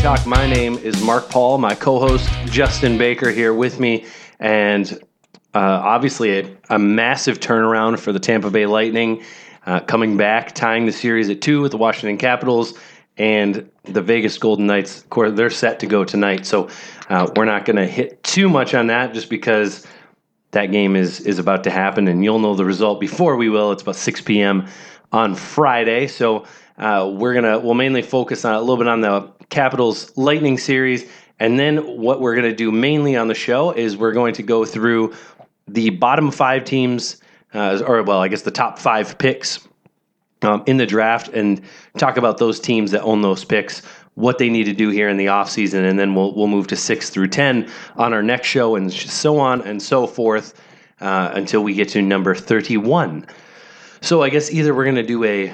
Talk. My name is Mark Paul. My co-host Justin Baker here with me, and uh, obviously a, a, massive turnaround for the Tampa Bay Lightning, uh, coming back, tying the series at two with the Washington Capitals, and the Vegas Golden Knights. Of course, they're set to go tonight, so uh, we're not going to hit too much on that, just because that game is is about to happen, and you'll know the result before we will. It's about 6 p.m. on Friday, so uh, we're gonna we'll mainly focus on a little bit on the Capitals Lightning series, and then what we're gonna do mainly on the show is we're going to go through the bottom five teams, uh, or well, I guess the top five picks um, in the draft, and talk about those teams that own those picks what they need to do here in the offseason, and then we'll we'll move to six through ten on our next show, and so on and so forth uh, until we get to number thirty-one. So I guess either we're going to do a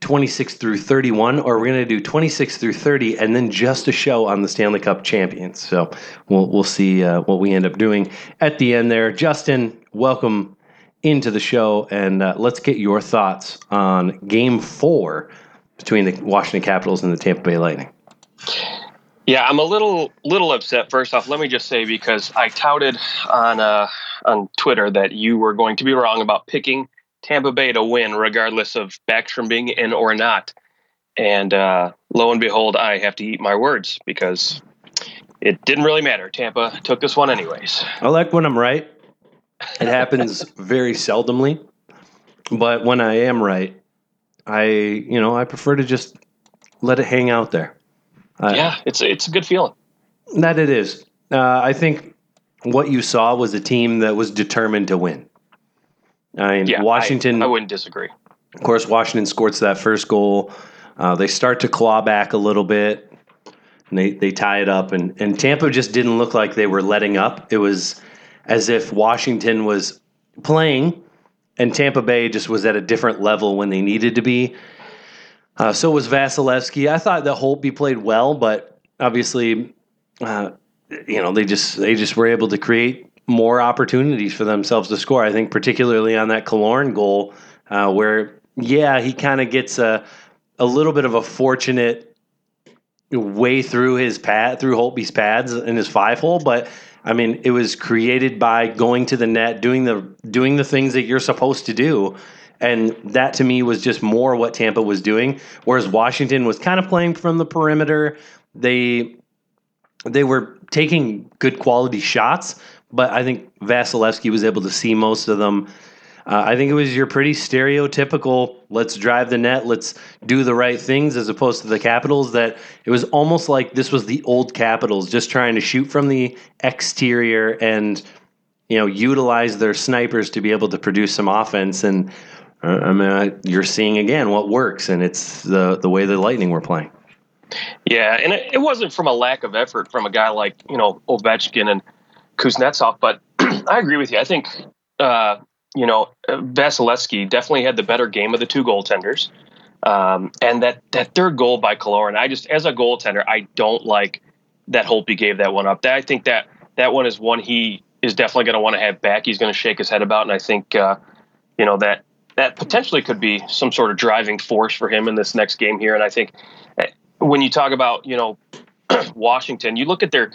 26 through 31, or we're going to do 26 through 30 and then just a show on the Stanley Cup champions. So we'll, we'll see uh, what we end up doing at the end there. Justin, welcome into the show, and uh, let's get your thoughts on game four between the Washington Capitals and the Tampa Bay Lightning. Yeah, I'm a little little upset. First off, let me just say because I touted on uh, on Twitter that you were going to be wrong about picking Tampa Bay to win, regardless of Backstrom being in or not. And uh, lo and behold, I have to eat my words because it didn't really matter. Tampa took this one anyways. I like when I'm right. It happens very seldomly, but when I am right, I you know I prefer to just let it hang out there. yeah, it's it's a good feeling. That it is. Uh, I think what you saw was a team that was determined to win. I mean, yeah, Washington. I, I, wouldn't disagree. Of course, Washington scores that first goal. Uh, they start to claw back a little bit. And they they tie it up, and and Tampa just didn't look like they were letting up. It was as if Washington was playing, and Tampa Bay just was at a different level when they needed to be. Uh, so was Vasilevskiy. I thought that Holtby played well, but obviously, uh, you know, they just they just were able to create more opportunities for themselves to score. I think particularly on that Killorn goal, uh, where yeah, he kind of gets a a little bit of a fortunate way through his pad through Holtby's pads in his five hole, but I mean it was created by going to the net, doing the doing the things that you're supposed to do. And that to me was just more what Tampa was doing, whereas Washington was kind of playing from the perimeter. They they were taking good quality shots, but I think Vasilevskiy was able to see most of them. Uh, I think it was your pretty stereotypical let's drive the net, let's do the right things, as opposed to the Capitals. That it was almost like this was the old Capitals just trying to shoot from the exterior and you know utilize their snipers to be able to produce some offense. And uh, I mean, you're seeing again what works, and it's the the way the Lightning were playing. Yeah, and it, it wasn't from a lack of effort from a guy like you know Ovechkin and Kuznetsov. But I agree with you. I think uh, you know Vasilevskiy definitely had the better game of the two goaltenders. Um, and that that third goal by Killorn, I just as a goaltender, I don't like that Holtby gave that one up. That I think that that one is one he is definitely going to want to have back. He's going to shake his head about, and I think uh, you know that that potentially could be some sort of driving force for him in this next game here. And I think eh, when you talk about you know Washington, you look at their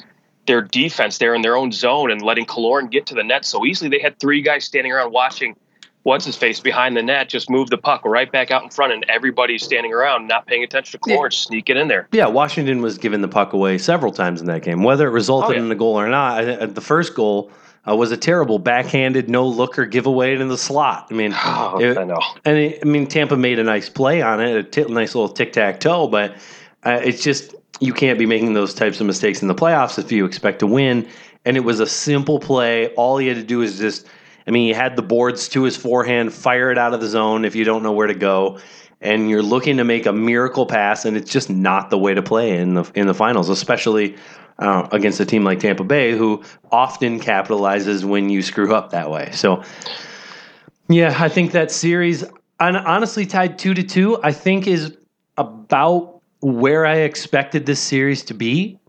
their defense there in their own zone and letting Killorn get to the net so easily. They had three guys standing around watching what's his face behind the net just move the puck right back out in front, and everybody's standing around not paying attention to Killorn, yeah. sneak it in there. Yeah, Washington was giving the puck away several times in that game, whether it resulted oh, yeah. in a goal or not. the first goal. Uh, was a terrible backhanded no looker giveaway in the slot. I mean, oh, it, I know. And I mean, Tampa made a nice play on it, a t- nice little tic tac toe, but uh, it's just you can't be making those types of mistakes in the playoffs if you expect to win. And it was a simple play. All he had to do is just, I mean, he had the boards to his forehand, fire it out of the zone if you don't know where to go. And you're looking to make a miracle pass, and it's just not the way to play in the in the finals, especially uh, against a team like Tampa Bay, who often capitalizes when you screw up that way. So, yeah, I think that series, honestly tied two to two, I think is about where I expected this series to be.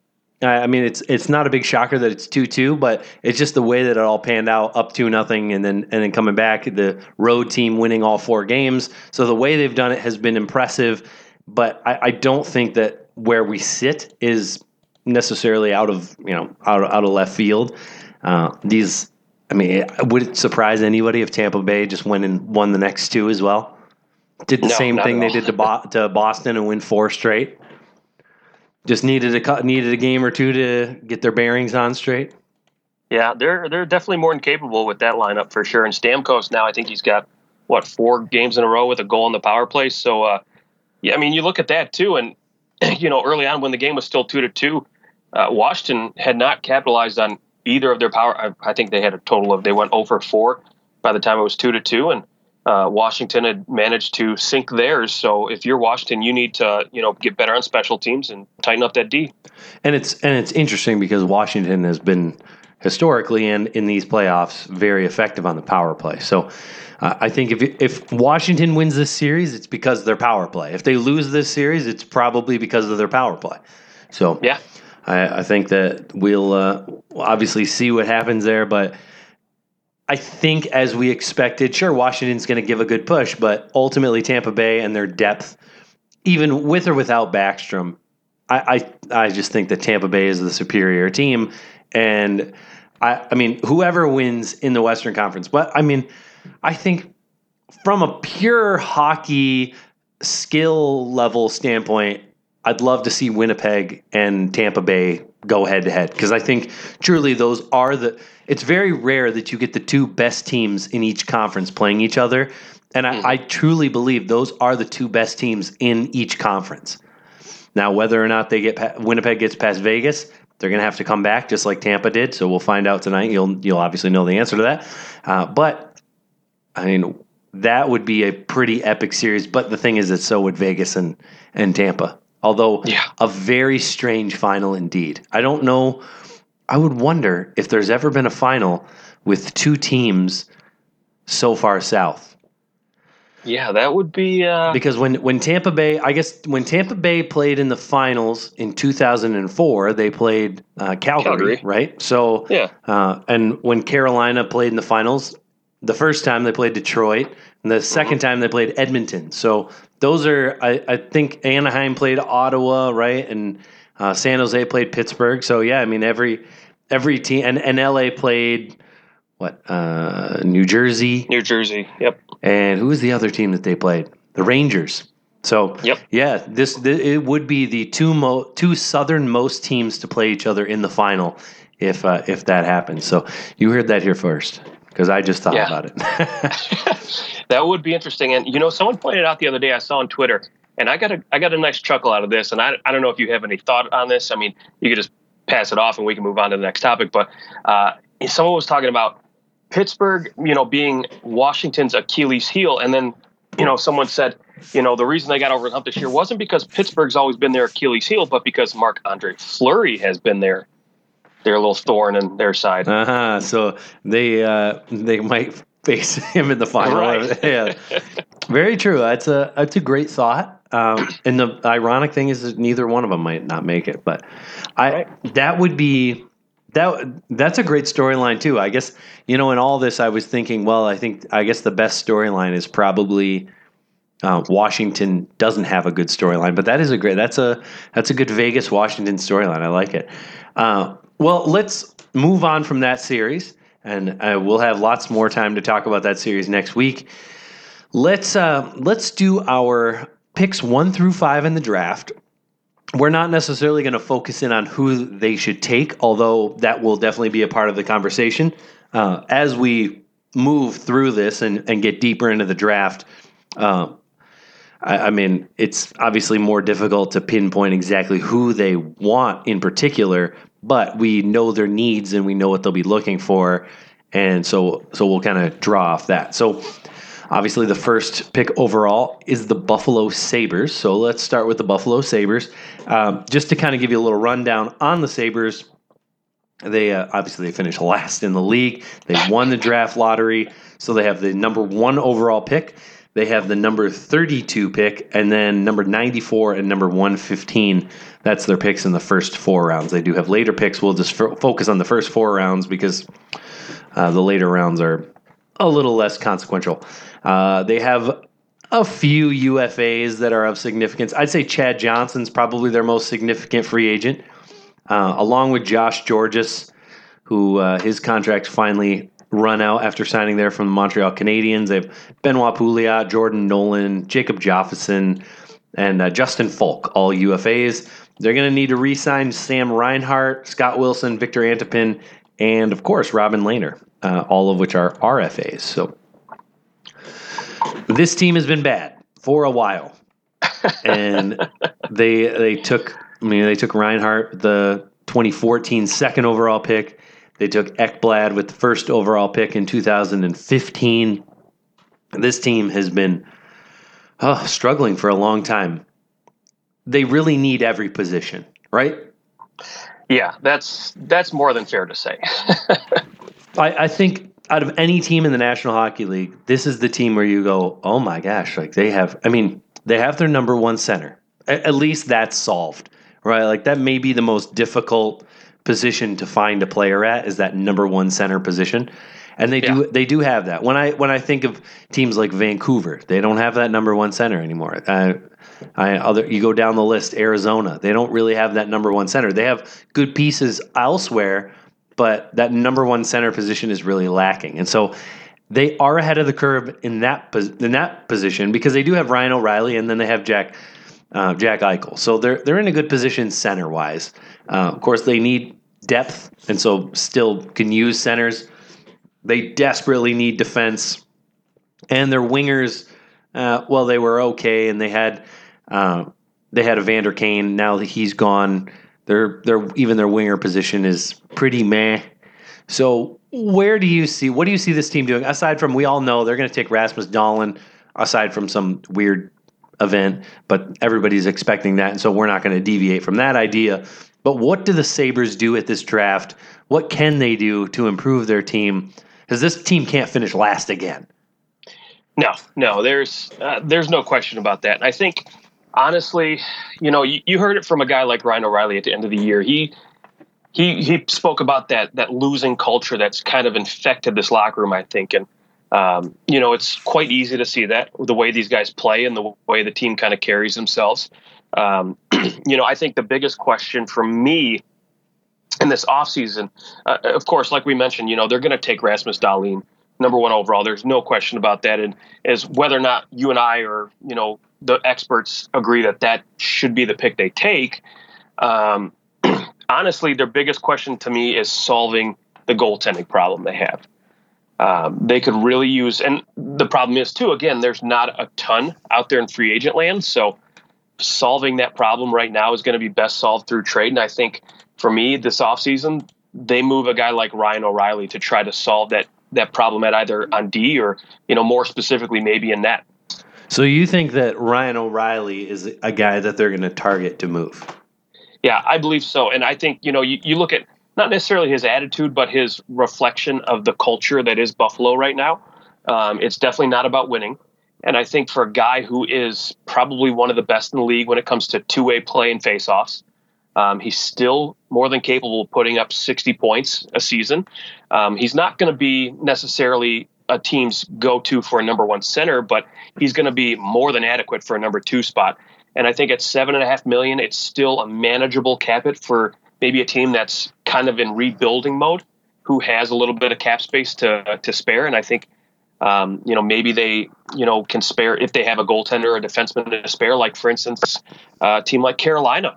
I mean, it's it's not a big shocker that it's two two, but it's just the way that it all panned out, up two nothing, and then and then coming back, the road team winning all four games. So the way they've done it has been impressive, but I, I don't think that where we sit is necessarily out of you know out out of left field. Uh, these, I mean, would it surprise anybody if Tampa Bay just went and won the next two as well? Did the No, same thing they did to, Bo- to Boston and win four straight. Just needed a needed a game or two to get their bearings on straight. Yeah, they're they're definitely more than capable with that lineup for sure. And Stamkos now, I think he's got what four games in a row with a goal in the power play. So, uh, yeah, I mean, you look at that too, and you know, early on when the game was still two to two, uh, Washington had not capitalized on either of their power. I, I think they had a total of they went over four by the time it was two to two, and uh, Washington had managed to sink theirs. So, if you're Washington, you need to you know get better on special teams and tighten up that D. And it's and it's interesting because Washington has been historically and in these playoffs very effective on the power play. So uh, I think if if Washington wins this series, it's because of their power play. If they lose this series, it's probably because of their power play. So Yeah. I, I think that we'll uh, obviously see what happens there, but. I think, as we expected, sure, Washington's going to give a good push, but ultimately, Tampa Bay and their depth, even with or without Backstrom, I, I I just think that Tampa Bay is the superior team, and I I mean whoever wins in the Western Conference, but I mean I think from a pure hockey skill level standpoint, I'd love to see Winnipeg and Tampa Bay go head to head because I think truly those are the. It's very rare that you get the two best teams in each conference playing each other, and I, I truly believe those are the two best teams in each conference. Now, whether or not they get Winnipeg gets past Vegas, they're going to have to come back just like Tampa did. So we'll find out tonight. You'll you'll obviously know the answer to that. Uh, but I mean, that would be a pretty epic series. But the thing is, that so would Vegas and and Tampa. Although Yeah. a very strange final indeed. I don't know. I would wonder if there's ever been a final with two teams so far south. Yeah, that would be. Uh, Because when when Tampa Bay, I guess when Tampa Bay played in the finals in 2004, they played uh, Calgary, Calgary. right? So Yeah. uh, and when Carolina played in the finals, the first time they played Detroit, and the 2nd time they played Edmonton. So those are, I, I think Anaheim played Ottawa, right, and uh, San Jose played Pittsburgh. So yeah, I mean every every team and, and LA played what uh, New Jersey. New Jersey. Yep. And who was the other team that they played? The Rangers. So Yep. yeah, this, th it would be the two mo- two southernmost teams to play each other in the final if uh, if that happens. So you heard that here first because I just thought Yeah. about it. that would be interesting. And you know, someone pointed out the other day I saw on Twitter, and I got a I got a nice chuckle out of this. And I I don't know if you have any thought on this. I mean, you could just pass it off and we can move on to the next topic. But uh, someone was talking about Pittsburgh, you know, being Washington's Achilles heel, and then you know, someone said, you know, the reason they got over the hump this year wasn't because Pittsburgh's always been their Achilles heel, but because Marc Andre Fleury has been their their little thorn in their side. uh huh. So they uh, they might face him in the final. Right. yeah, very true. That's a that's a great thought. Um, and the ironic thing is that neither one of them might not make it, but I Right. that would be that that's a great storyline too. I guess you know in all this I was thinking, well, I think I guess the best storyline is probably uh, Washington doesn't have a good storyline, but that is a great that's a that's a good Vegas Washington storyline. I like it. Uh, well, let's move on from that series, and uh, we'll have lots more time to talk about that series next week. Let's uh, let's do our picks one through five in the draft we're not necessarily going to focus in on who they should take, although that will definitely be a part of the conversation uh, as we move through this and, and get deeper into the draft. Uh, I, I mean, it's obviously more difficult to pinpoint exactly who they want in particular, but we know their needs and we know what they'll be looking for, and so so we'll kind of draw off that. So. Obviously, the first pick overall is the Buffalo Sabres. So let's start with the Buffalo Sabres. Um, just to kind of give you a little rundown on the Sabres, they uh, obviously they finished last in the league. They won the draft lottery, so they have the number one overall pick. They have the number 32 pick, and then number 94 and number 115. That's their picks in the first four rounds. They do have later picks. We'll just f- focus on the first four rounds because uh, the later rounds are a little less consequential. Uh, they have a few UFAs that are of significance. I'd say Chad Johnson's probably their most significant free agent, uh, along with Josh Gorges, who uh, his contract finally run out after signing there from the Montreal Canadiens. They have Benoit Pouliot, Jordan Nolan, Jacob Josefson, and uh, Justin Falk, all UFAs. They're going to need to re-sign Sam Reinhart, Scott Wilson, Victor Antipin, and of course Robin Lehner, uh, all of which are RFAs. So this team has been bad for a while, and they they took I mean they took Reinhart the 2014 second overall pick. They took Ekblad with the first overall pick in 2015. This team has been oh, struggling for a long time. They really need every position, right? Yeah, that's that's more than fair to say. I, I think out of any team in the National Hockey League, this is the team where you go, oh my gosh, like they have. I mean, they have their number one center. At, at least that's solved, right? Like that may be the most difficult position to find a player at is that number one center position and they do they do have that. When I when I think of teams like Vancouver, they don't have that number one center anymore. I, I other you go down the list, Arizona, they don't really have that number one center. They have good pieces elsewhere, but that number one center position is really lacking, and so. They are ahead of the curve in that in that position because they do have Ryan O'Reilly and then they have Jack uh, Jack Eichel. So they're they're in a good position center wise. Uh, of course, they need depth, and so still can use centers. They desperately need defense, and their wingers. Uh, well, they were okay, and they had uh, they had Evander Kane. Now that he's gone, their their even their winger position is pretty meh. So where do you see what do you see this team doing aside from we all know they're going to take Rasmus Dahlin aside from some weird event, but everybody's expecting that, and so we're not going to deviate from that idea. But what do the Sabres do at this draft? What can they do to improve their team? because this team can't finish last again. No, no, there's uh, there's no question about that. And I think honestly, you know, you, you heard it from a guy like Ryan O'Reilly at the end of the year. He he he spoke about that that losing culture that's kind of infected this locker room. I think, and um, you know, it's quite easy to see that the way these guys play and the way the team kind of carries themselves. Um, you know, I think the biggest question for me in this offseason, uh, of course, like we mentioned, you know, they're going to take Rasmus Dahlin number one overall. There's no question about that. And as whether or not you and I or, you know, the experts agree that that should be the pick they take, um, honestly, their biggest question to me is solving the goaltending problem they have. Um, they could really use, and the problem is too. Again, there's not a ton out there in free agent land, so solving that problem right now is going to be best solved through trade. And I think for me this offseason, they move a guy like Ryan O'Reilly to try to solve that that problem at either on D or you know more specifically maybe in net. So you think that Ryan O'Reilly is a guy that they're going to target to move? Yeah, I believe so. And I think you know you, you look at not necessarily his attitude, but his reflection of the culture that is Buffalo right now. Um, it's definitely not about winning. And I think for a guy who is probably one of the best in the league when it comes to two way play and faceoffs, um, he's still more than capable of putting up 60 points a season. Um, he's not going to be necessarily a team's go to for a number one center, but he's going to be more than adequate for a number two spot. And I think at seven and a half million, it's still a manageable cap it for maybe a team that's kind of in rebuilding mode, who has a little bit of cap space to to spare. And I think, um, you know, maybe they you know can spare if they have a goaltender or a defenseman to spare. Like for instance, a team like Carolina,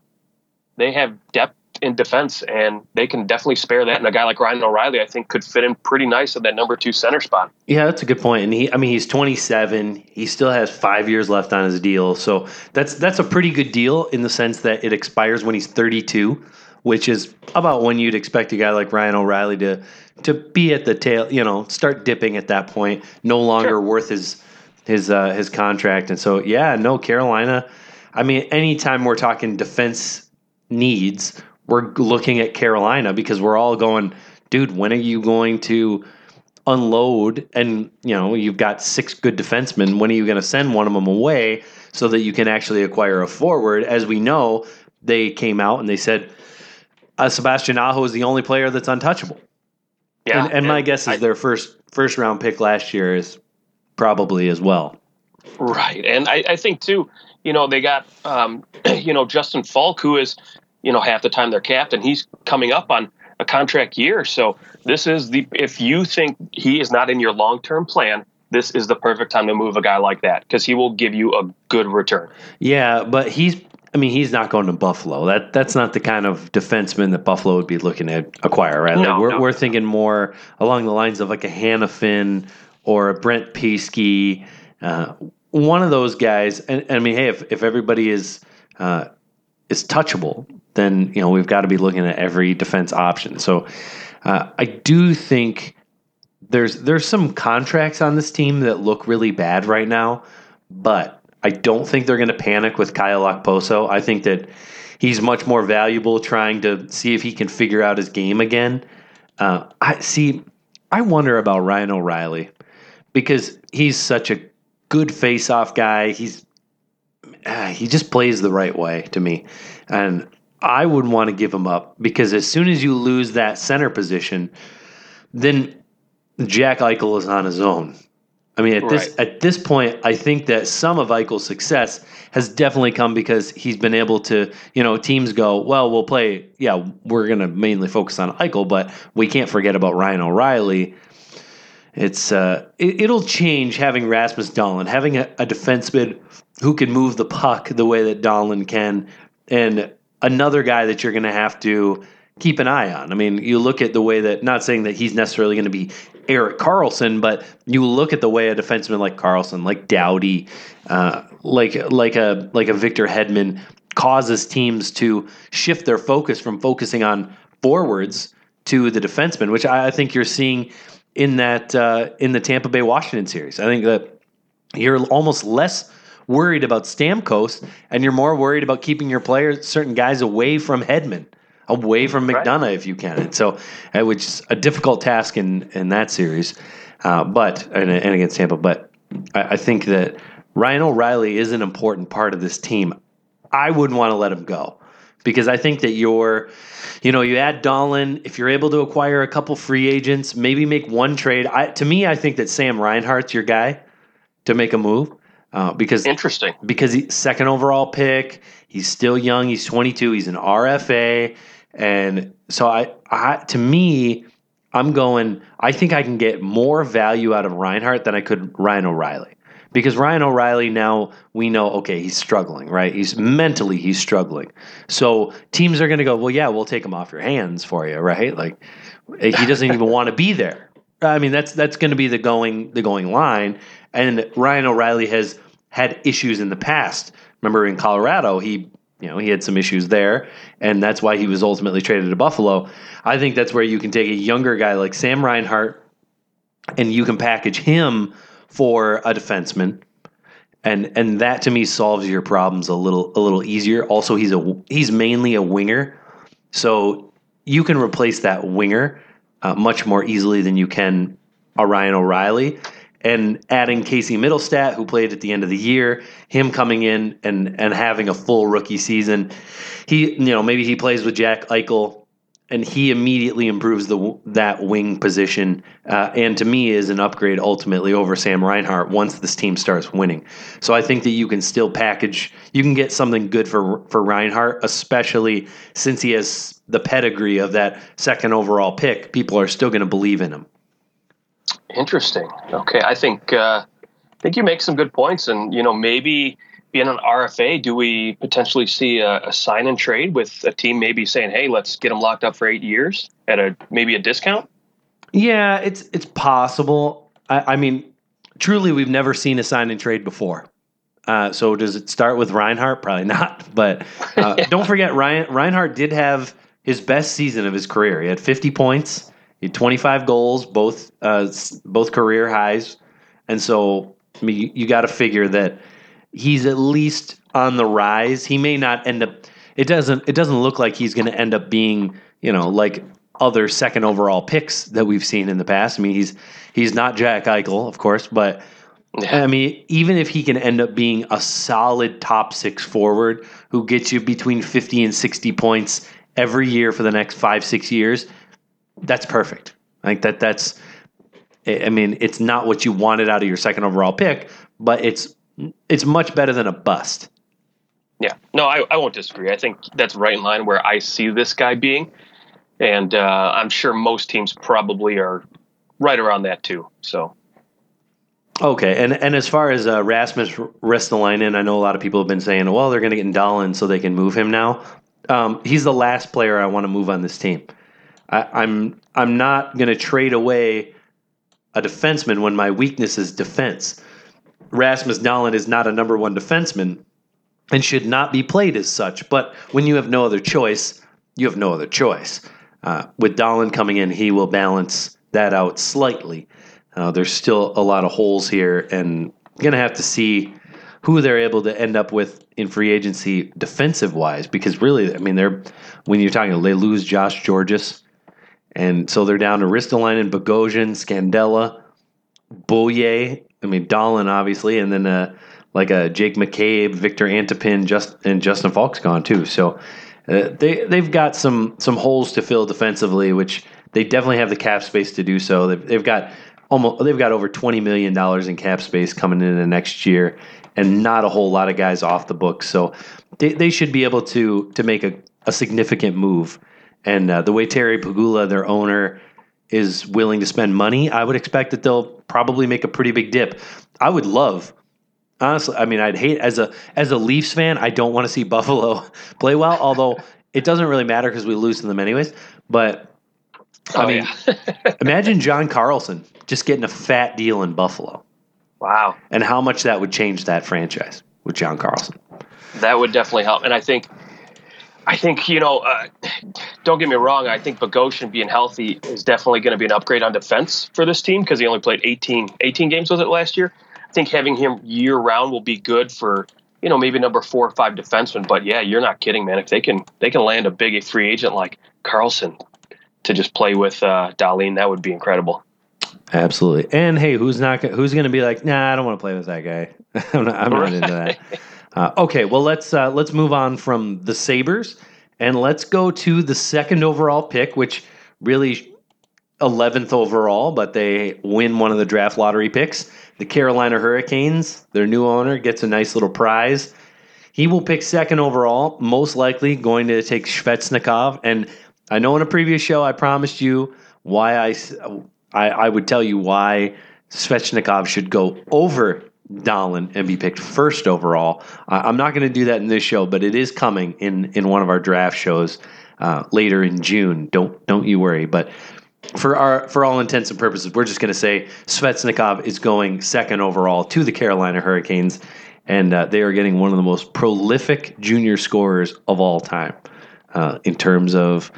they have depth in defense, and they can definitely spare that. And a guy like Ryan O'Reilly, I think, could fit in pretty nice at that number two center spot. Yeah, that's a good point. And he, I mean, he's 27. He still has five years left on his deal, so that's that's a pretty good deal in the sense that it expires when he's 32, which is about when you'd expect a guy like Ryan O'Reilly to to be at the tail, you know, start dipping at that point. No longer sure. worth his his uh, his contract, and so yeah, no Carolina. I mean, anytime we're talking defense needs, we're looking at Carolina because we're all going, dude, when are you going to unload? And, you know, you've got six good defensemen. When are you going to send one of them away so that you can actually acquire a forward? As we know, they came out and they said uh, Sebastian Aho is the only player that's untouchable. Yeah, and, and my guess is I, their first first round pick last year is probably as well. Right, and I, I think too, you know, they got um, you know Justin Faulk, who is you know half the time their captain. He's coming up on a contract year, so this is the if you think he is not in your long term plan, this is the perfect time to move a guy like that because he will give you a good return. Yeah, but he's I mean, he's not going to Buffalo. That that's not the kind of defenseman that Buffalo would be looking to acquire, right? No, like we're no. we're thinking more along the lines of like a Hanifin or a Brett Pesce, uh, one of those guys. And, and I mean, hey, if if everybody is uh, is touchable, then you know we've got to be looking at every defense option. So uh, I do think there's there's some contracts on this team that look really bad right now, but I don't think they're going to panic with Kyle Okposo. I think that he's much more valuable trying to see if he can figure out his game again. Uh, I see. I wonder about Ryan O'Reilly because he's such a good face-off guy. He's uh, he just plays the right way to me, and I wouldn't want to give him up because as soon as you lose that center position, then Jack Eichel is on his own. I mean, at this at this point, I think that some of Eichel's success has definitely come because he's been able to, you know, teams go, well, we'll play, yeah, we're going to mainly focus on Eichel, but we can't forget about Ryan O'Reilly. It's uh, it, it'll change having Rasmus Dahlin, having a, a defenseman who can move the puck the way that Dahlin can, and another guy that you're going to have to keep an eye on. I mean, you look at the way that, not saying that he's necessarily going to be Erik Karlsson, but you look at the way a defenseman like Karlsson, like Doughty, uh, like like a like a Victor Hedman causes teams to shift their focus from focusing on forwards to the defenseman, which I think you're seeing in that uh, in the Tampa Bay Washington series. I think that you're almost less worried about Stamkos and you're more worried about keeping your players, certain guys away from Hedman, away from Right. McDonagh if you can. And so, uh, which is a difficult task in in that series, uh, but and, and against Tampa. But I, I think that Ryan O'Reilly is an important part of this team. I wouldn't want to let him go because I think that you're, you know, you add Dahlin. If you're able to acquire a couple free agents, maybe make one trade. I, to me, I think that Sam Reinhart's your guy to make a move uh, because Interesting. because he's second overall pick. He's still young. He's 22. He's an RFA, and so I, I to me, I'm going. I think I can get more value out of Reinhart than I could Ryan O'Reilly. Because Ryan O'Reilly now we know okay he's struggling right? He's mentally he's struggling. So teams are going to go well yeah we'll take him off your hands for you right? Like eh, he doesn't even want to be there. I mean that's that's going to be the going the going line. And Ryan O'Reilly has had issues in the past. Remember in Colorado he you know he had some issues there and that's why he was ultimately traded to Buffalo. I think that's where you can take a younger guy like Sam Reinhart and you can package him for a defenseman. And and that to me solves your problems a little a little easier. Also he's a he's mainly a winger. So you can replace that winger uh, much more easily than you can Ryan O'Reilly. And adding Casey Mittelstadt who played at the end of the year him coming in and and having a full rookie season he you know maybe he plays with Jack Eichel and he immediately improves the that wing position, uh, and to me is an upgrade ultimately over Sam Reinhart once this team starts winning. So I think that you can still package, you can get something good for for Reinhart, especially since he has the pedigree of that second overall pick. People are still going to believe in him. Interesting. Okay, I think uh, I think you make some good points, and you know maybe being an RFA, do we potentially see a, a sign and trade with a team maybe saying, "Hey, let's get him locked up for eight years at a maybe a discount"? Yeah, it's it's possible. I, I mean, truly, we've never seen a sign and trade before. Uh, so does it start with Reinhart? Probably not. But uh, don't forget, Ryan Reinhart did have his best season of his career. He had 50 points, he had 25 goals, both uh, both career highs. And so, I mean, you, you got to figure that he's at least on the rise. He may not end up. It doesn't. It doesn't look like he's going to end up being, you know, like other second overall picks that we've seen in the past. I mean, he's he's not Jack Eichel, of course, but I mean, even if he can end up being a solid top six forward who gets you between fifty and sixty points every year for the next five six years, that's perfect. I think that that's. I I mean, it's not what you wanted out of your second overall pick, but it's it's much better than a bust. Yeah, no, I, I won't disagree. I think that's right in line where I see this guy being, and uh, I'm sure most teams probably are right around that too. So. Okay, and and as far as uh, Rasmus Ristolainen, I know a lot of people have been saying, well, they're going to get Dahlin so they can move him now. Um, he's the last player I want to move on this team. I, I'm I'm not going to trade away a defenseman when my weakness is defense. Rasmus Dahlin is not a number one defenseman and should not be played as such. But when you have no other choice, you have no other choice. Uh, with Dahlin coming in, he will balance that out slightly. Uh, there's still a lot of holes here, and going to have to see who they're able to end up with in free agency defensive wise. Because really, I mean, they're when you're talking, they lose Josh Gorges, and so they're down to Ristolainen, Bogosian, Scandella, Beaulieu. I mean, Dahlin obviously, and then uh, like a Jake McCabe, Victor Antipin, just and Justin Falk's gone too. So uh, they they've got some some holes to fill defensively, which they definitely have the cap space to do so. They've, they've got almost they've got over twenty million dollars in cap space coming into next year, and not a whole lot of guys off the books. So they, they should be able to to make a, a significant move. And uh, the way Terry Pegula, their owner, is willing to spend money, I would expect that they'll probably make a pretty big dip. I would love honestly, I mean, I'd hate as a as a Leafs fan, I don't want to see Buffalo play well. Although it doesn't really matter because we lose to them anyways. But I oh, mean, yeah. imagine John Carlson just getting a fat deal in Buffalo. Wow, and how much that would change that franchise with John Carlson. That would definitely help, and I think. I think you know. Uh, don't get me wrong. I think Bogosian being healthy is definitely going to be an upgrade on defense for this team because he only played 18, 18 games with it last year. I think having him year round will be good for you know maybe number four or five defenseman. But yeah, you're not kidding, man. If they can they can land a big free agent like Carlson to just play with uh, Dahlin, that would be incredible. Absolutely. And hey, who's not who's going to be like, nah, I don't want to play with that guy. I'm not, I'm not into that. Uh, okay, well let's uh, let's move on from the Sabres and let's go to the second overall pick, which really 11th overall, but they win one of the draft lottery picks. The Carolina Hurricanes, their new owner, gets a nice little prize. He will pick second overall, most likely going to take Svechnikov. And I know in a previous show I promised you why I, I, I would tell you why Svechnikov should go over Dahlin and be picked first overall. I'm not going to do that in this show, but it is coming in in one of our draft shows uh, later in June. Don't don't you worry. But for our for all intents and purposes, we're just going to say Svechnikov is going second overall to the Carolina Hurricanes, and uh, they are getting one of the most prolific junior scorers of all time uh, in terms of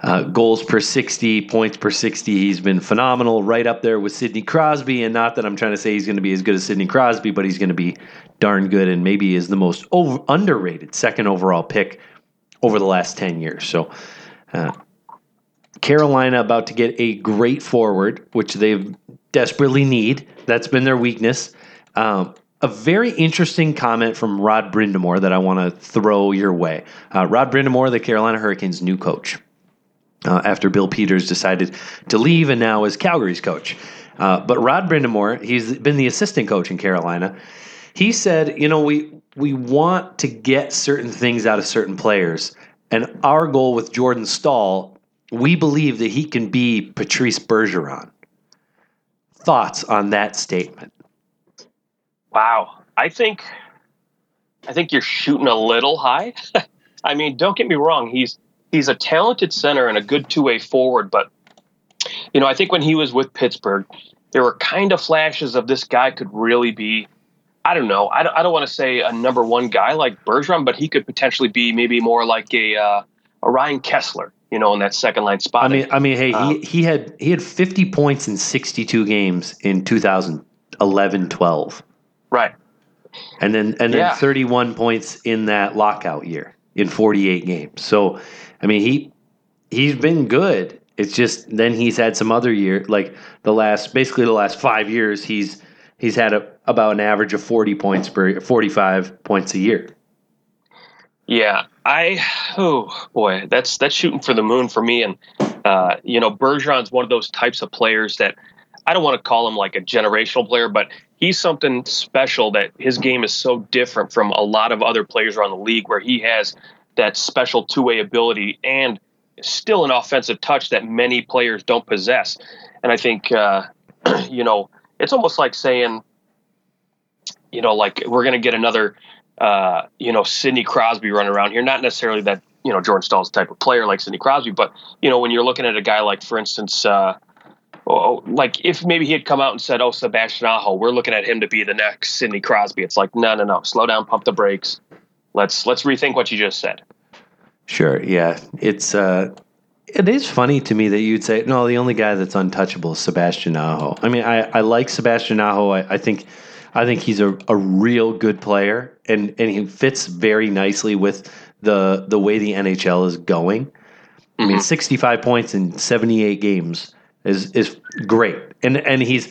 uh, goals per 60, points per 60. He's been phenomenal, right up there with Sidney Crosby. And not that I'm trying to say he's going to be as good as Sidney Crosby, but he's going to be darn good and maybe is the most over, underrated second overall pick over the last 10 years. So, uh, Carolina about to get a great forward, which they desperately need. That's been their weakness. Um, a very interesting comment from Rod Brind'Amour that I want to throw your way. Uh, Rod Brind'Amour, the Carolina Hurricanes' new coach, uh, after Bill Peters decided to leave and now is Calgary's coach. Uh, but Rod Brind'Amour, he's been the assistant coach in Carolina. He said, you know, we we want to get certain things out of certain players, and our goal with Jordan Staal we believe that he can be Patrice Bergeron. Thoughts on that statement? Wow, I think I think you're shooting a little high. I mean, don't get me wrong, he's he's a talented center and a good two-way forward, but you know, I think when he was with Pittsburgh, there were kind of flashes of this guy could really be I don't know. I don't, I don't want to say a number one guy like Bergeron, but he could potentially be maybe more like a uh, a Ryan Kesler you know, in that second line spot. I mean, I mean, hey, um, he, he had he had 50 points in 62 games in 2011 12. Right. And then and then yeah. 31 points in that lockout year in 48 games. So, I mean, he he's been good. It's just then he's had some other year like the last basically the last 5 years he's he's had a, about an average of 40 points per 45 points a year. Yeah, I oh boy, that's that's shooting for the moon for me. And uh, you know, Bergeron's one of those types of players that I don't want to call him like a generational player, but he's something special that his game is so different from a lot of other players around the league where he has that special two way ability and still an offensive touch that many players don't possess. And I think, uh, you know, it's almost like saying, you know, like we're going to get another, uh, you know, Sidney Crosby running around here. Not necessarily that, you know, Jordan Staal's type of player like Sidney Crosby, but, you know, when you're looking at a guy like, for instance, uh, oh, like if maybe he had come out and said, "Oh, Sebastian Aho, we're looking at him to be the next Sidney Crosby," it's like, no, no, no, slow down, pump the brakes. Let's let's rethink what you just said. Sure. Yeah. It's uh, it is funny to me that you'd say no. The only guy that's untouchable is Sebastian Aho. I mean, I, I like Sebastian Aho. I, I think I think he's a, a real good player, and and he fits very nicely with the the way the NHL is going. Mm-hmm. I mean, mm-hmm. sixty five points in seventy eight games is is great, and and he's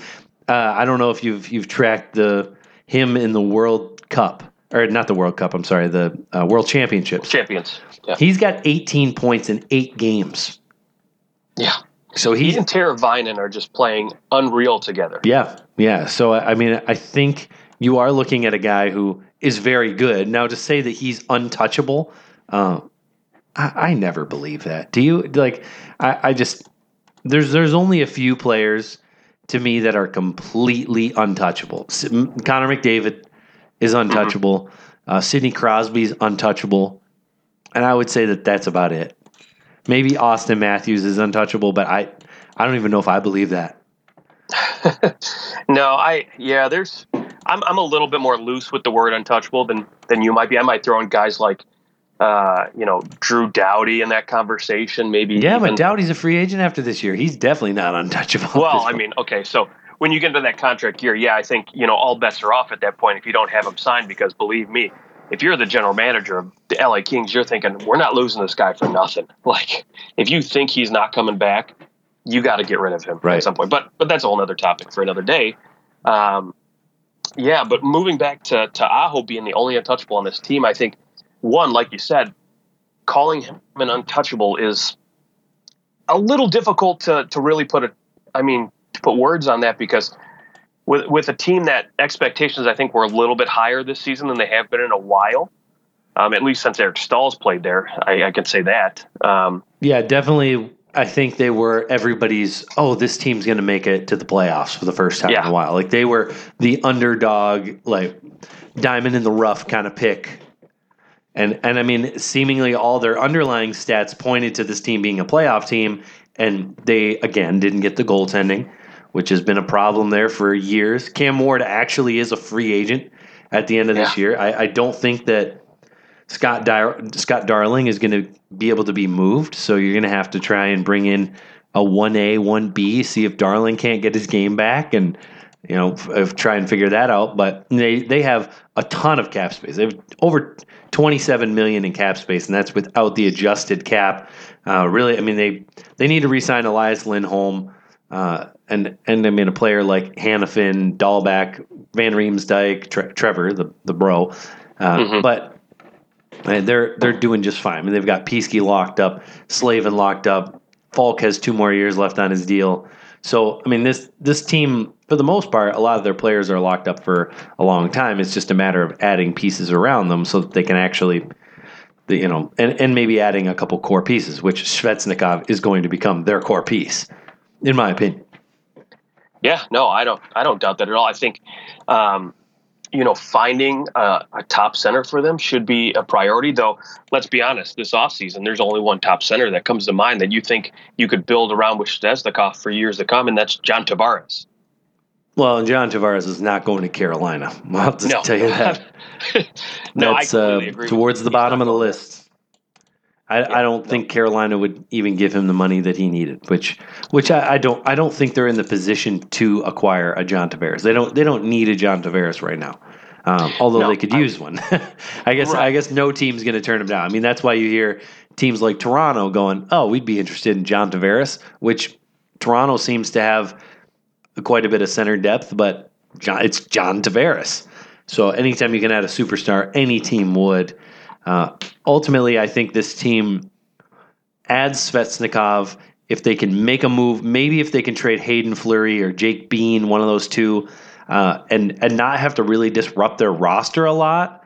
uh, I don't know if you've you've tracked the him in the World Cup or not the World Cup. I'm sorry, the uh, World Championships. Champions. Yeah. He's got 18 points in eight games. Yeah. So he, he and Teravainen are just playing unreal together. Yeah, yeah. So I mean, I think you are looking at a guy who is very good. Now to say that he's untouchable, uh, I, I, never believe that. Do you? Like, I, I just there's there's only a few players to me that are completely untouchable. Connor McDavid is mm-hmm. untouchable. Mm-hmm. Uh, Sidney Crosby's untouchable and I would say that that's about it. Maybe Auston Matthews is untouchable, but I I don't even know if I believe that. no, I yeah, there's I'm I'm a little bit more loose with the word untouchable than than you might be. I might throw in guys like uh, you know, Drew Doughty in that conversation, maybe. Yeah, even, but Doughty's a free agent after this year. He's definitely not untouchable. Well, I mean, okay, so when you get into that contract year, yeah, I think, you know, all bets are off at that point if you don't have him signed because believe me, if you're the general manager of the LA Kings, you're thinking we're not losing this guy for nothing. Like if you think he's not coming back, you got to get rid of him right. at some point. But but that's a whole other topic for another day. Um, yeah, but moving back to to Aho being the only untouchable on this team, I think one, like you said, calling him an untouchable is a little difficult to to really put a. I mean, put words on that because with with a team that expectations I think were a little bit higher this season than they have been in a while. Um, at least since Eric Staal's played there, I, I can say that. Um, yeah, definitely. I think they were everybody's. Oh, this team's going to make it to the playoffs for the first time yeah. in a while. Like they were the underdog, like diamond in the rough kind of pick. And and I mean, seemingly all their underlying stats pointed to this team being a playoff team, and they again didn't get the goaltending which has been a problem there for years. Cam Ward actually is a free agent at the end of yeah. this year. I, I, don't think that Scott Dar- Scott Darling is going to be able to be moved, so you're going to have to try and bring in a one A, one B, see if Darling can't get his game back, and you know, f- try and figure that out. But they they have a ton of cap space. They have over 27 million in cap space, and that's without the adjusted cap. Uh, really, I mean they they need to re-sign Elias Lindholm. Uh, and and I mean a player like Hanifin, Dalbec, Van Riemsdyk, Tre- Trevor, the the bro, uh, mm-hmm. but they're they're doing just fine. I mean, they've got Pesce locked up, Slavin locked up. Faulk has two more years left on his deal. So I mean, this this team, for the most part, a lot of their players are locked up for a long time. It's just a matter of adding pieces around them so that they can actually. You know, and, and maybe adding a couple core pieces, which Svechnikov is going to become their core piece, in my opinion. Yeah, no, I don't. I don't doubt that at all. I think, um, you know, finding a, a, top center for them should be a priority. Though, let's be honest, this offseason, there's only one top center that comes to mind that you think you could build around with Svechnikov for years to come, and that's John Tavares. Well, John Tavares is not going to Carolina. I'll just no. tell you that. no, that's uh, towards the bottom of the list. I, yeah, I don't no. think Carolina would even give him the money that he needed, which which I, I, don't I don't think they're in the position to acquire a John Tavares. They don't they don't need a John Tavares right now. Um, although no, they could I, use one. I guess right. I guess no team's going to turn him down. I mean that's why you hear teams like Toronto going, "Oh, we'd be interested in John Tavares," which Toronto seems to have quite a bit of center depth, but John, it's John Tavares. So anytime you can add a superstar, any team would. Uh, ultimately, I think this team adds Svechnikov if they can make a move, maybe if they can trade Haydn Fleury or Jake Bean, one of those two, uh, and and not have to really disrupt their roster a lot,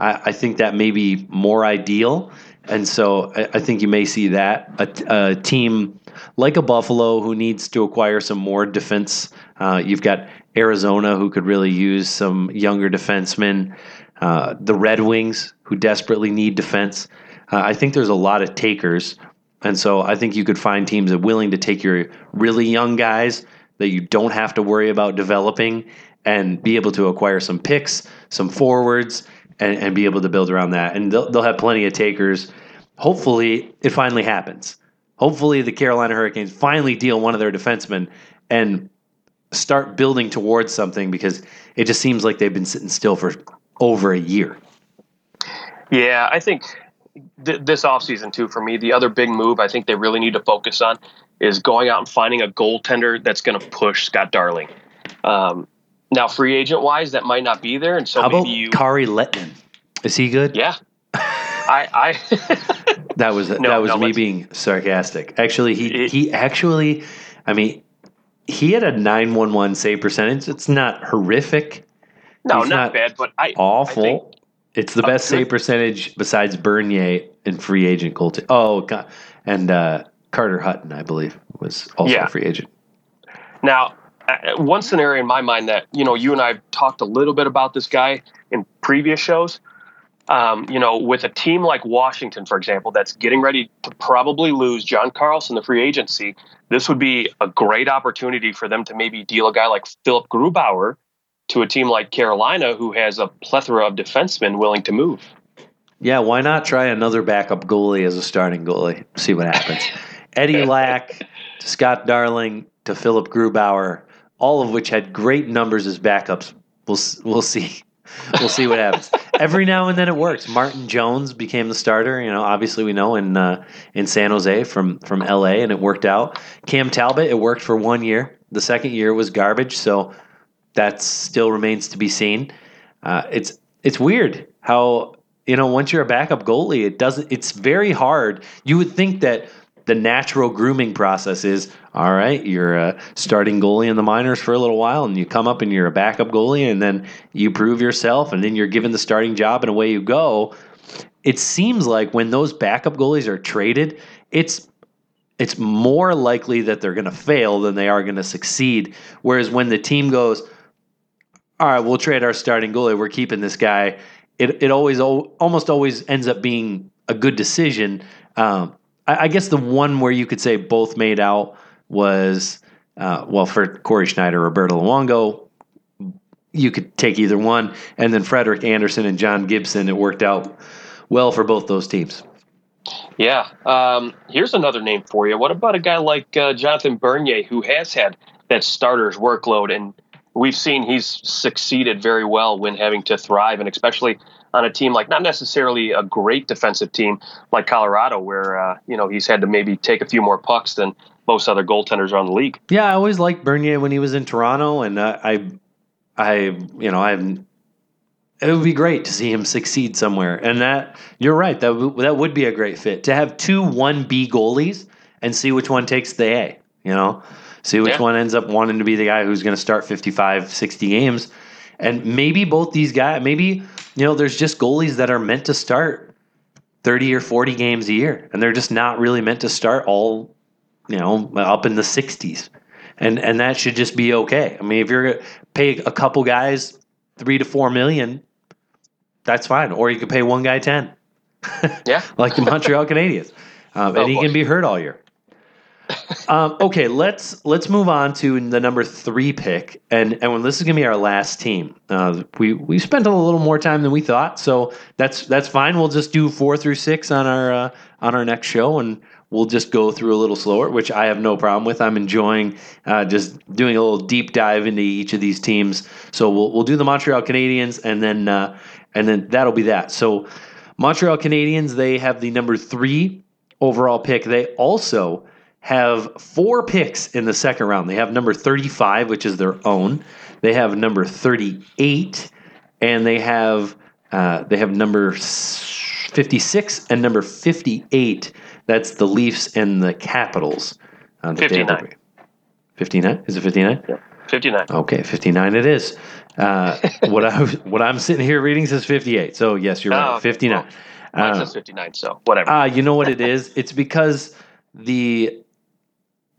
I, I think that may be more ideal. And so I, I think you may see that a, a, team like a Buffalo who needs to acquire some more defense. Uh, you've got Arizona who could really use some younger defensemen. Uh, the Red Wings who desperately need defense. Uh, I think there's a lot of takers and so I think you could find teams that willing to take your really young guys that you don't have to worry about developing and be able to acquire some picks, some forwards, and, and be able to build around that. And they'll, they'll have plenty of takers. Hopefully, it finally happens. Hopefully, the Carolina Hurricanes finally deal one of their defensemen and start building towards something because it just seems like they've been sitting still for over a year. Yeah, I think th- this offseason too for me the other big move i think they really need to focus on is going out and finding a goaltender that's going to push scott darling um, now free agent wise that might not be there and so How maybe about you Kari Lehtonen? Is he good? yeah i i that was No, that was no, me being sarcastic actually he It- he actually i mean he had a 911 save percentage it's not horrific no not, not bad but i awful I think- it's the best good. save percentage besides Bernier and free agent goaltender. Oh, God. and uh, Carter Hutton, I believe, was also Yeah. a free agent. Now, uh, one scenario in my mind that you know you and I have talked a little bit about this guy in previous shows. Um, you know, with a team like Washington, for example, that's getting ready to probably lose John Carlson, the free agency, this would be a great opportunity for them to maybe deal a guy like Philip Grubauer to a team like Carolina, who has a plethora of defensemen willing to move. Yeah, why not try another backup goalie as a starting goalie? See what happens. Eddie Lack to Scott Darling to Philip Grubauer, all of which had great numbers as backups. We'll we'll see. We'll see what happens. Every now and then it works. Martin Jones became the starter. You know, obviously we know in uh, in San Jose from from L.A. and it worked out. Cam Talbot, it worked for one year. The second year was garbage. So that still remains to be seen. Uh, it's it's weird how you know once you're a backup goalie, it doesn't. It's very hard. You would think that the natural grooming process is all right. You're a starting goalie in the minors for a little while, and you come up and you're a backup goalie, and then you prove yourself, and then you're given the starting job, and away you go. It seems like when those backup goalies are traded, it's it's more likely that they're going to fail than they are going to succeed. Whereas when the team goes, all right, we'll trade our starting goalie. We're keeping this guy. It it always almost always ends up being a good decision. Um, I, I guess the one where you could say both made out was uh, well for Cory Schneider, Roberto Luongo. You could take either one, and then Frederik Andersen and John Gibson. It worked out well for both those teams. Yeah. Um, here's another name for you. What about a guy like uh, Jonathan Bernier, who has had that starter's workload, and we've seen he's succeeded very well when having to thrive, and especially on a team like not necessarily a great defensive team like Colorado, where uh, you know he's had to maybe take a few more pucks than most other goaltenders around the league. Yeah, I always liked Bernier when he was in Toronto, and uh, I, I, you know, I. It would be great to see him succeed somewhere, and that you're right. That w- that would be a great fit to have two one B goalies and see which one takes the A. You know, see which Yeah. one ends up wanting to be the guy who's going to start 55, 60 games, and maybe both these guys. Maybe you know, there's just goalies that are meant to start thirty or forty games a year, and they're just not really meant to start all you know, up in the 60s. And and that should just be okay. I mean, if you're going to pay a couple guys 3 to 4 million, that's fine. Or you could pay one guy 10. Yeah. like the Montreal Canadiens. Um, Oh, and he boy. can be hurt all year. Um, okay, let's let's move on to the number three pick, and and when this is gonna be our last team. Uh, we we spent a little more time than we thought, so that's that's fine. We'll just do four through six on our uh, on our next show, and we'll just go through a little slower, which I have no problem with. I'm enjoying uh, just doing a little deep dive into each of these teams. So we'll we'll do the Montreal Canadiens, and then uh, and then that'll be that. So Montreal Canadiens, they have the number three overall pick. They also have four picks in the second round. They have number 35, which is their own. They have number 38, and they have uh, they have number 56 and number 58. That's the Leafs and the Capitals. on the 59. 59? Is it 59? Yeah. 59. Okay, 59 it is. Uh, what I what I'm sitting here reading says 58. So yes, you're right. Oh, okay. 59. Mine Uh, says 59, so whatever. uh, you know what it is? It's because the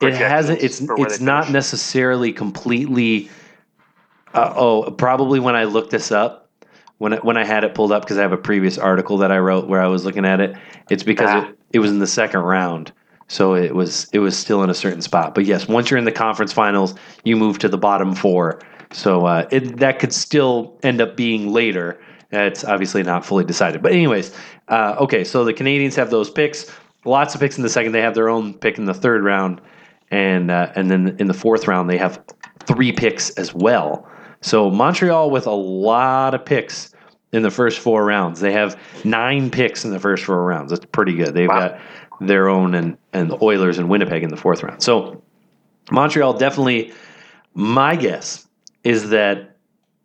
it hasn't it's it's not finish. necessarily completely uh, oh probably when I looked this up when I, when I had it pulled up because I have a previous article that I wrote where I was looking at it it's because Ah. it, it was in the second round. So it was it was still in a certain spot. But yes once you're in the conference finals you move to the bottom four. So uh, it, that could still end up being later. It's obviously not fully decided. But anyways uh, okay so the Canadians have those picks. Lots of picks in the second. They have their own pick in the third round and uh, and then in the fourth round they have three picks as well. So Montreal with a lot of picks in the first four rounds. They have nine picks in the first four rounds. That's pretty good. They've Wow. got their own and and the Oilers and Winnipeg in the fourth round. So Montreal definitely. My guess is that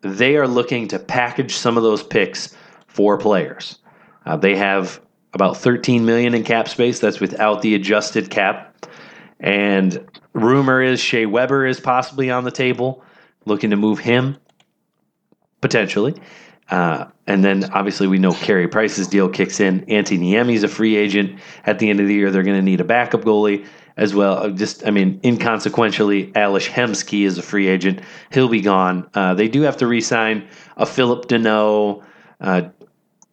they are looking to package some of those picks for players. Uh, they have about 13 million in cap space. That's without the adjusted cap. And rumor is Shea Weber is possibly on the table, looking to move him potentially. Uh, and then obviously we know Carey Price's deal kicks in. Antti Niemi's a free agent. At the end of the year, they're going to need a backup goalie as well. Uh, Just, I mean, inconsequentially, Ales Hemsky is a free agent. He'll be gone. Uh, they do have to re-sign a Phillip Danault. Uh,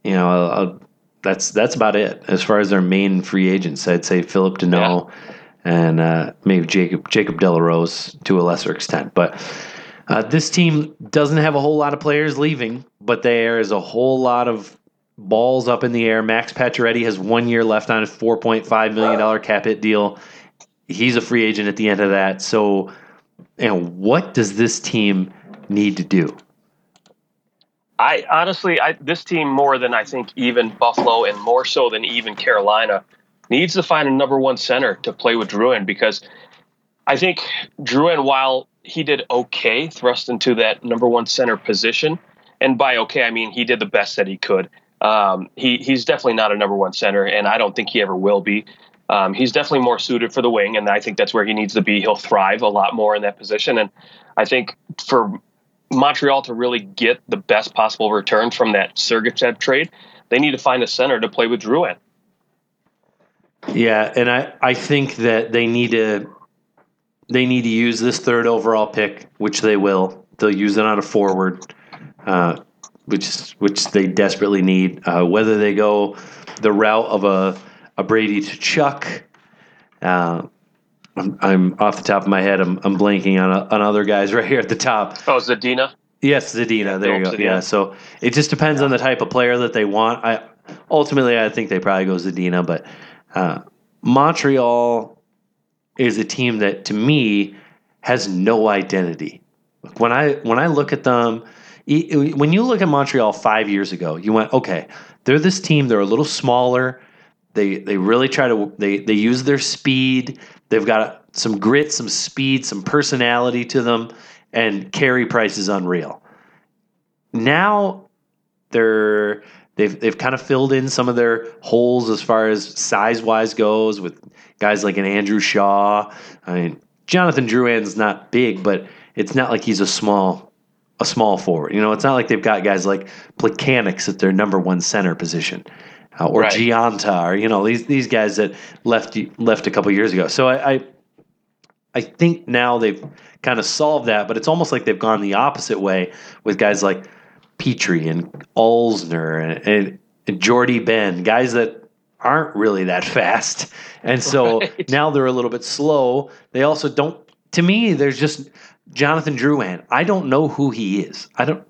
you know, uh, that's that's about it as far as their main free agents. I'd say Phillip Danault and uh, maybe Jacob Jacob de la Rose to a lesser extent. But uh, this team doesn't have a whole lot of players leaving, but there is a whole lot of balls up in the air. Max Pacioretty has one year left on his four point five million dollar cap hit deal. He's a free agent at the end of that. So, know, what does this team need to do? I honestly, I, this team more than I think even Buffalo and more so than even Carolina needs to find a number one center to play with Drouin because I think Drouin, while he did okay, thrust into that number one center position, and by okay I mean he did the best that he could. Um, he he's definitely not a number one center, and I don't think he ever will be. Um, he's definitely more suited for the wing, and I think that's where he needs to be. He'll thrive a lot more in that position, and I think for Montreal to really get the best possible return from that Sergachev trade, they need to find a center to play with Drouin. Yeah, and I, I think that they need to they need to use this third overall pick, which they will. They'll use it on a forward, uh, which which they desperately need. Uh, whether they go the route of a a Brady Tkachuk, uh, I'm, I'm off the top of my head. I'm, I'm blanking on a, on other guys right here at the top. Oh, Zadina. Yes, Zadina. There you go. Zadina. Yeah. So it just depends on the type of player that they want. I ultimately I think they probably go Zadina, but uh, Montreal is a team that to me has no identity. When I when I look at them, when you look at Montreal five years ago, you went, okay, they're this team. They're a little smaller. They they really try to they they use their speed. They've got some grit, some speed, some personality to them, and Carey Price is unreal. Now they're they've they've kind of filled in some of their holes as far as size wise goes with guys like an Andrew Shaw. I mean, Jonathan Drouin's not big, but it's not like he's a small a small forward. You know, it's not like they've got guys like Plekanec at their number one center position. Uh, or Right. Gionta, or you know these these guys that left left a couple years ago. So I, I I think now they've kind of solved that, but it's almost like they've gone the opposite way with guys like Petry and Alzner and, and, Jordie Benn, guys that aren't really that fast. And so Right. now they're a little bit slow. They also don't, to me, there's just Jonathan Drouin. I don't know who he is. I don't,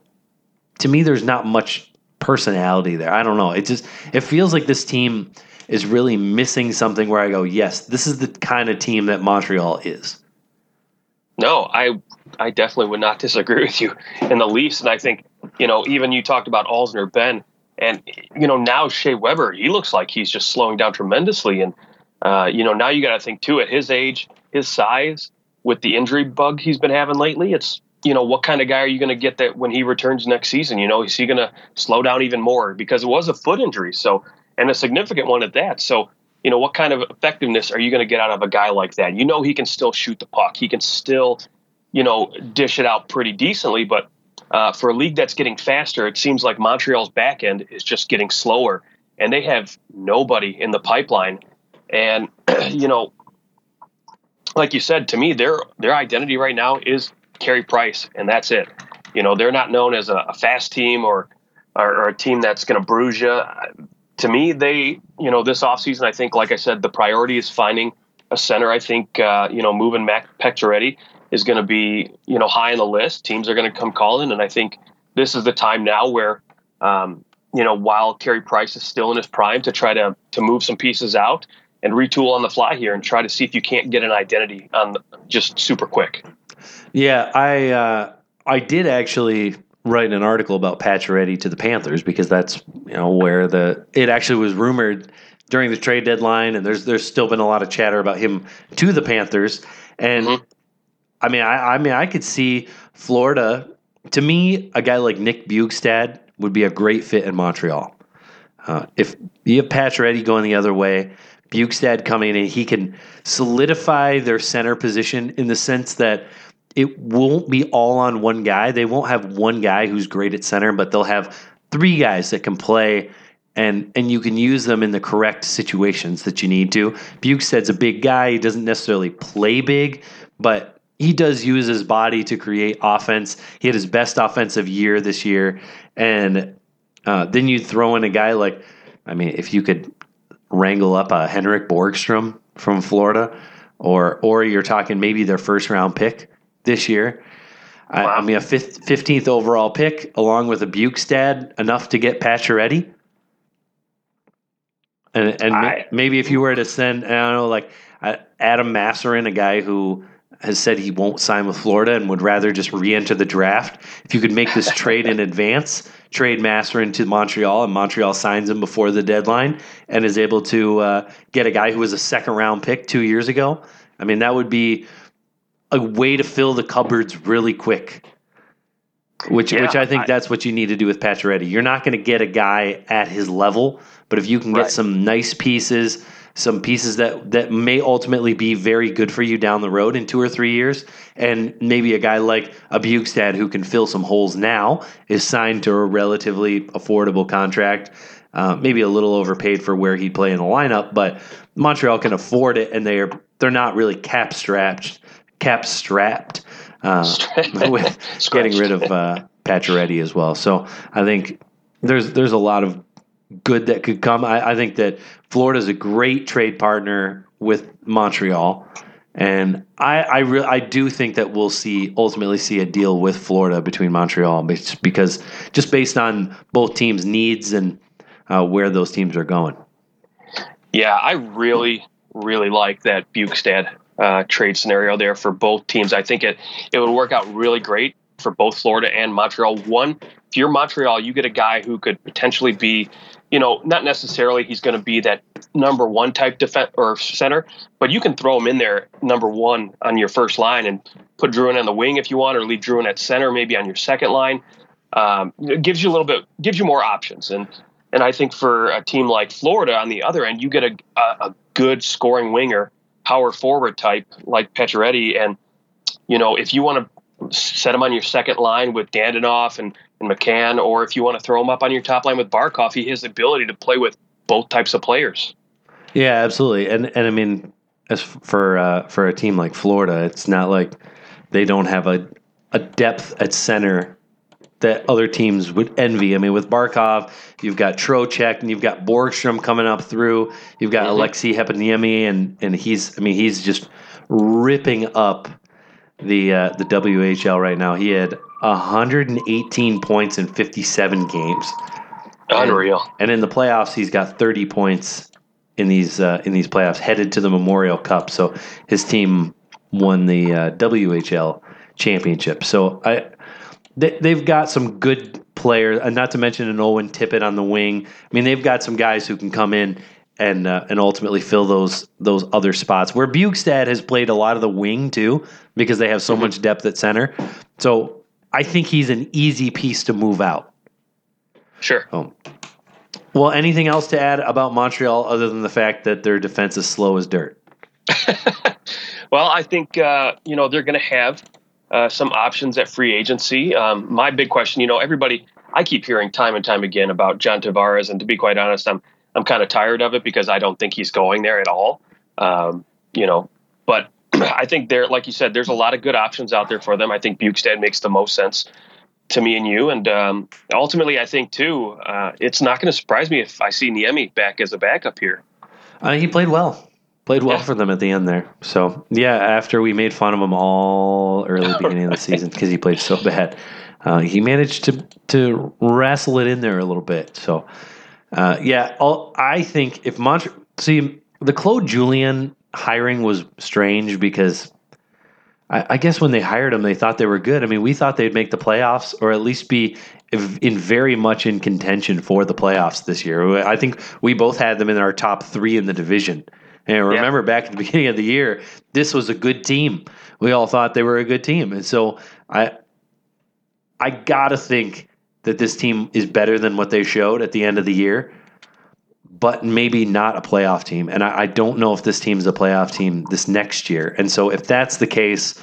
to me, there's not much personality there. I don't know. It just, it feels like this team is really missing something where I go, yes, this is the kind of team that Montreal is. No, I I definitely would not disagree with you in the least. And I think, you know, even you talked about Alzner Benn and you know, now Shea Weber, he looks like he's just slowing down tremendously. And uh, you know, now you gotta think too, at his age, his size, with the injury bug he's been having lately, it's you know, what kind of guy are you going to get that when he returns next season? You know, is he going to slow down even more because it was a foot injury, so and a significant one at that. So, you know, what kind of effectiveness are you going to get out of a guy like that? You know, he can still shoot the puck. He can still, you know, dish it out pretty decently. But uh, for a league that's getting faster, it seems like Montreal's back end is just getting slower, and they have nobody in the pipeline. And you know, like you said to me, their their identity right now is Carey Price, and that's it. You know, they're not known as a, a fast team or, or, or a team that's going to bruise you. To me, they, you know, this offseason, I think, like I said, the priority is finding a center. I think, uh, you know, moving Max Pacioretty is going to be, you know, high on the list. Teams are going to come calling, and I think this is the time now where, um, you know, while Carey Price is still in his prime, to try to to move some pieces out and retool on the fly here and try to see if you can't get an identity on the, just super quick. Yeah, I uh, I did actually write an article about Pacioretty to the Panthers because that's you know where the it actually was rumored during the trade deadline, and there's there's still been a lot of chatter about him to the Panthers, and mm-hmm. I mean I, I mean I could see Florida. To me, a guy like Nick Bjugstad would be a great fit in Montreal. Uh, if you have Pacioretty going the other way, Bjugstad coming in, he can solidify their center position in the sense that it won't be all on one guy. They won't have one guy who's great at center, but they'll have three guys that can play and and you can use them in the correct situations that you need to. Bjugstad's a big guy. He doesn't necessarily play big, but he does use his body to create offense. He had his best offensive year this year, and uh, then you throw in a guy like, I mean, if you could wrangle up a Henrik Borgstrom from Florida, or or you're talking maybe their first round pick this year. Wow. I, I, mean, a fifteenth overall pick along with a Bjugstad, enough to get Pacioretty. And and I, maybe if you were to send, I don't know, like uh, Adam Mascherin, a guy who has said he won't sign with Florida and would rather just re-enter the draft. If you could make this trade in advance, trade Mascherin into Montreal, and Montreal signs him before the deadline and is able to uh, get a guy who was a second round pick two years ago. I mean, that would be a way to fill the cupboards really quick. Which, yeah, which I think I, that's what you need to do with Pacioretty. You're not going to get a guy at his level, but if you can get right. some nice pieces, some pieces that that may ultimately be very good for you down the road in two or three years, and maybe a guy like a Bjugstad who can fill some holes now is signed to a relatively affordable contract, uh, maybe a little overpaid for where he'd play in the lineup, but Montreal can afford it, and they're they're not really cap strapped cap strapped uh, with getting rid of uh, Pacioretty as well. So I think there's there's a lot of good that could come. I, I think that Florida is a great trade partner with Montreal, and I I, re- I do think that we'll see ultimately see a deal with Florida between Montreal because just based on both teams' needs and uh, where those teams are going. Yeah, I really really like that Bjugstad uh, trade scenario there for both teams. I think it it would work out really great for both Florida and Montreal. One, if you're Montreal, you get a guy who could potentially be, you know, not necessarily he's going to be that number one type defense or center, but you can throw him in there number one on your first line and put Drouin on the wing if you want, or leave Drouin at center, maybe on your second line. Um, it gives you a little bit, gives you more options, and and I think for a team like Florida on the other end, you get a, a, a good scoring winger power forward type like Pacioretty. And, you know, if you want to set him on your second line with Dadonov and, and McCann, or if you want to throw him up on your top line with Barkov, he has the ability to play with both types of players. Yeah, absolutely. And, and I mean, as for, uh, for a team like Florida, it's not like they don't have a, a depth at center that other teams would envy. I mean, with Barkov, you've got Trocheck and you've got Borgstrom coming up through. You've got mm-hmm. Aleksi Heponiemi, and and he's I mean he's just ripping up the uh, the WHL right now. He had 118 points in 57 games. Unreal. And, and in the playoffs, he's got 30 points in these uh, in these playoffs. Headed to the Memorial Cup, so his team won the uh, WHL championship. So I they, have got some good players, and not to mention an Owen Tippett on the wing. I mean, they've got some guys who can come in and uh, and ultimately fill those those other spots. Where Bjugstad has played a lot of the wing too, because they have so mm-hmm. much depth at center. So I think he's an easy piece to move out. Sure. Oh. Well, anything else to add about Montreal other than the fact that their defense is slow as dirt? well, I think uh, you know they're going to have uh, some options at free agency. Um, my big question, you know, everybody, I keep hearing time and time again about John Tavares, and to be quite honest, I'm I'm kind of tired of it because I don't think he's going there at all. Um, you know, but I think there, like you said, there's a lot of good options out there for them. I think Bjugstad makes the most sense to me and you, and um, ultimately, I think too, uh, it's not going to surprise me if I see Niemi back as a backup here. Uh, he played well played well yeah. for them at the end there. So yeah, after we made fun of him all early beginning of the season because he played so bad, uh, he managed to to wrestle it in there a little bit. So uh, yeah, all, I think if Montreal see the Claude Julien hiring was strange because. I, I guess when they hired him, they thought they were good. I mean, we thought they'd make the playoffs or at least be in very much in contention for the playoffs this year. I think we both had them in our top three in the division. And remember yeah. back at the beginning of the year, this was a good team. We all thought they were a good team. And so I I gotta think that this team is better than what they showed at the end of the year, but maybe not a playoff team. And I, I don't know if this team's a playoff team this next year. And so if that's the case,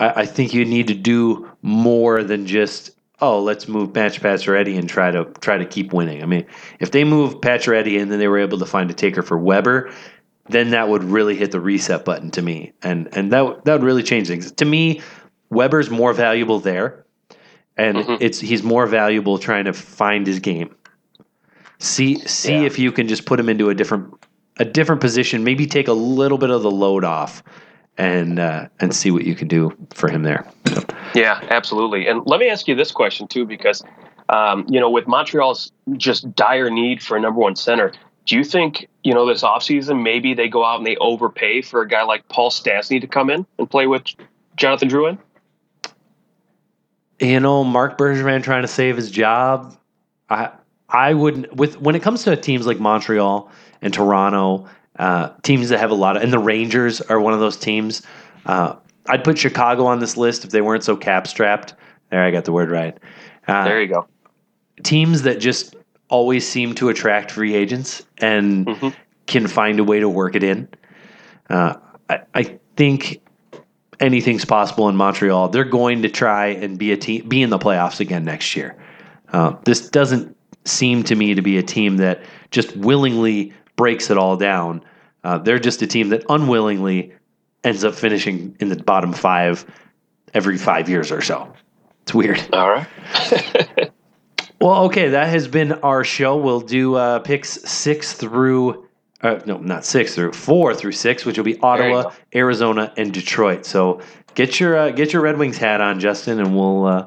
I, I think you need to do more than just oh, let's move Max Pacioretty and try to try to keep winning. I mean, if they move Pacioretty and then they were able to find a taker for Weber, then that would really hit the reset button to me, and and that that would really change things. To me, Weber's more valuable there, and mm-hmm. it's he's more valuable trying to find his game. See see yeah. if you can just put him into a different a different position, maybe take a little bit of the load off, and uh, and see what you can do for him there. So. Yeah, absolutely. And let me ask you this question too, because um, you know, with Montreal's just dire need for a number one center, do you think, you know, this offseason, maybe they go out and they overpay for a guy like Paul Stastny to come in and play with Jonathan Drouin? You know, Marc Bergevin trying to save his job. I I wouldn't with when it comes to teams like Montreal and Toronto, uh, teams that have a lot of and the Rangers are one of those teams. Uh, I'd put Chicago on this list if they weren't so cap strapped. There, I got the word right. Uh, there you go. Teams that just always seem to attract free agents and mm-hmm. can find a way to work it in. Uh, I, I, think anything's possible in Montreal. They're going to try and be a team, be in the playoffs again next year. Uh, this doesn't seem to me to be a team that just willingly breaks it all down. Uh, they're just a team that unwillingly ends up finishing in the bottom five every five years or so. It's weird. All right. Well, okay, that has been our show. We'll do uh, picks six through, uh, no, not six through four through six, which will be Ottawa, Arizona, and Detroit. So get your uh, get your Red Wings hat on, Justin, and we'll uh,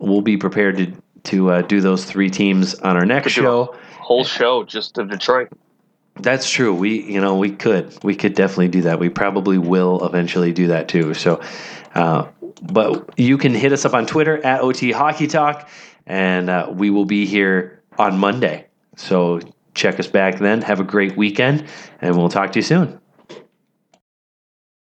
we'll be prepared to to uh, do those three teams on our next show. Whole show just of Detroit. That's true. We you know we could we could definitely do that. We probably will eventually do that too. So. Uh, but you can hit us up on Twitter at OT Hockey Talk and uh, we will be here on Monday. So check us back then. Have a great weekend, and we'll talk to you soon.